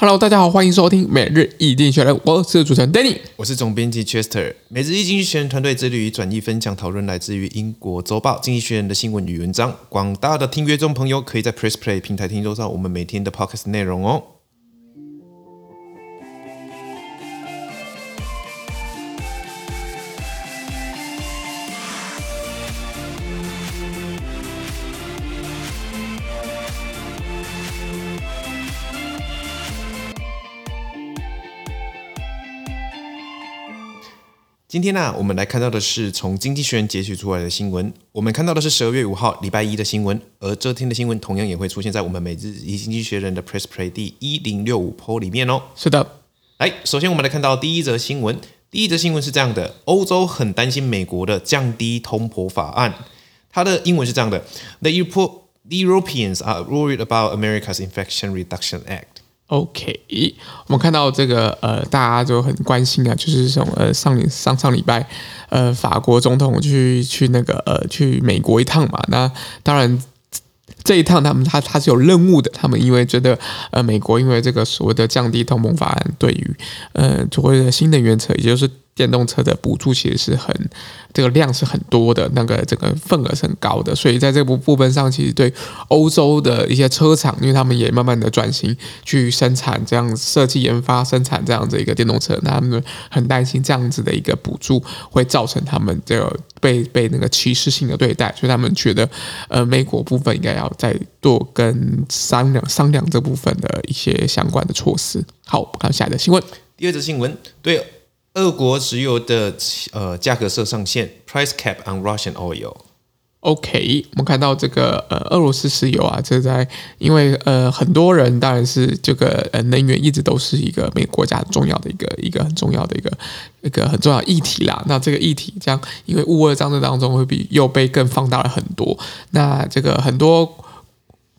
Hello，大家好，欢迎收听每日一经济学人，我是主持人 Danny，我是总编辑 Chester。每日一经济学人团队致力于转译分享讨论来自于英国周报《经济学人》的新闻与文章。广大的听阅众朋友可以在 Press Play 平台听收上我们每天的 Podcast 内容哦。今天呢、啊，我们来看到的是从《经济学人》截取出来的新闻。我们看到的是十二月五号礼拜一的新闻，而这天的新闻同样也会出现在我们每日一经济学人的 Press Play 第一零六五 Po 里面哦。是的，来，首先我们来看到第一则新闻。第一则新闻是这样的：欧洲很担心美国的降低通膨法案。它的英文是这样的：The Europeans are worried about America's Inflation Reduction Act。OK，我们看到这个呃，大家就很关心啊，就是从呃上上上礼拜，呃，法国总统去去那个呃去美国一趟嘛，那当然这一趟他们他他是有任务的，他们因为觉得呃美国因为这个所谓的降低通膨法案，对于呃所谓的新能源车，也就是。电动车的补助其实是很，这个量是很多的，那个这个份额是很高的，所以在这部部分上，其实对欧洲的一些车厂，因为他们也慢慢的转型去生产这样设计研发生产这样子一个电动车，那他们很担心这样子的一个补助会造成他们这个被被那个歧视性的对待，所以他们觉得呃美国部分应该要再多跟商量商量这部分的一些相关的措施。好，我们看下一个新闻，第二则新闻对。俄国石油的呃价格设上限，price cap on Russian oil。OK，我们看到这个呃俄罗斯石油啊，这在因为呃很多人当然是这个呃能源一直都是一个每个国家很重要的一个一个很重要的一个一个很重要议题啦。那这个议题将，因为乌俄战争当中会比又被更放大了很多。那这个很多。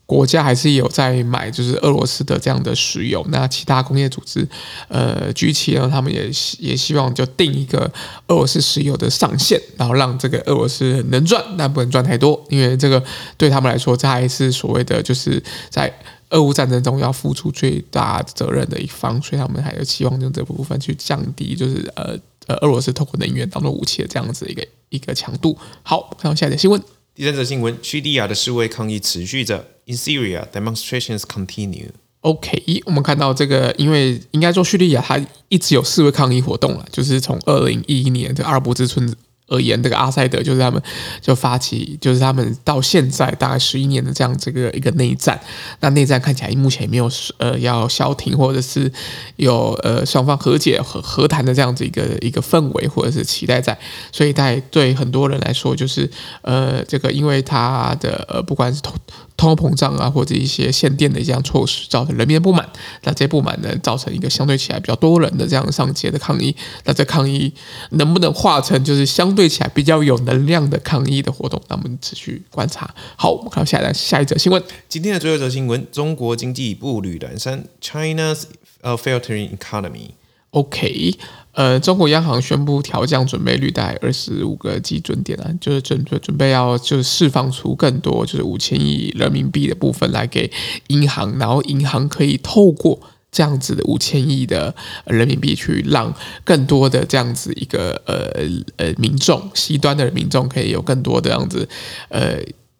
国家还是有在买，就是俄罗斯的这样的石油。那其他工业组织，呃，G7 呢，他们也也希望就定一个俄罗斯石油的上限，然后让这个俄罗斯能赚，但不能赚太多，因为这个对他们来说，这还是所谓的就是在俄乌战争中要付出最大责任的一方，所以他们还有期望用这部分去降低，就是呃呃俄罗斯透过能源当做武器的这样子一个一个强度。好，看到下一则新闻。第三则新闻：叙利亚的示威抗议持续着。In Syria, demonstrations continue. OK，我们看到这个，因为应该说叙利亚它一直有示威抗议活动了，就是从二零一一年的阿拉伯之春。而言，这个阿塞德就是他们就发起，就是他们到现在大概十一年的这样这个一个内战。那内战看起来目前也没有呃要消停，或者是有呃双方和解和和谈的这样子一个一个氛围或者是期待在。所以在对很多人来说，就是呃这个因为他的呃不管是同通货膨胀啊，或者一些限电的这样措施，造成人民的不满。那这些不满呢，造成一个相对起来比较多人的这样上街的抗议。那这抗议能不能化成就是相对起来比较有能量的抗议的活动，那我们持续观察。好，我们看到下来下一则新闻。今天的最后一则新闻：中国经济步履蹒跚，China's faltering economy。OK，呃，中国央行宣布调降准备率，大概二十五个基准点啊，就是准准准备要就是释放出更多就是五千亿人民币的部分来给银行，然后银行可以透过。这样子的五千亿的人民币，去让更多的这样子一个呃呃民众，西端的民众可以有更多的这样子呃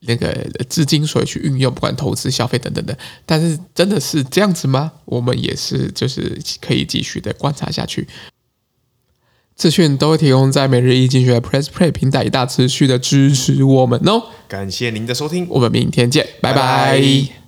那个资金，所以去运用，不管投资、消费等等的。但是真的是这样子吗？我们也是就是可以继续的观察下去。资讯都会提供在每日一经济学 Press Play 平台，大持续的支持我们哦。感谢您的收听，我们明天见，拜拜。拜拜。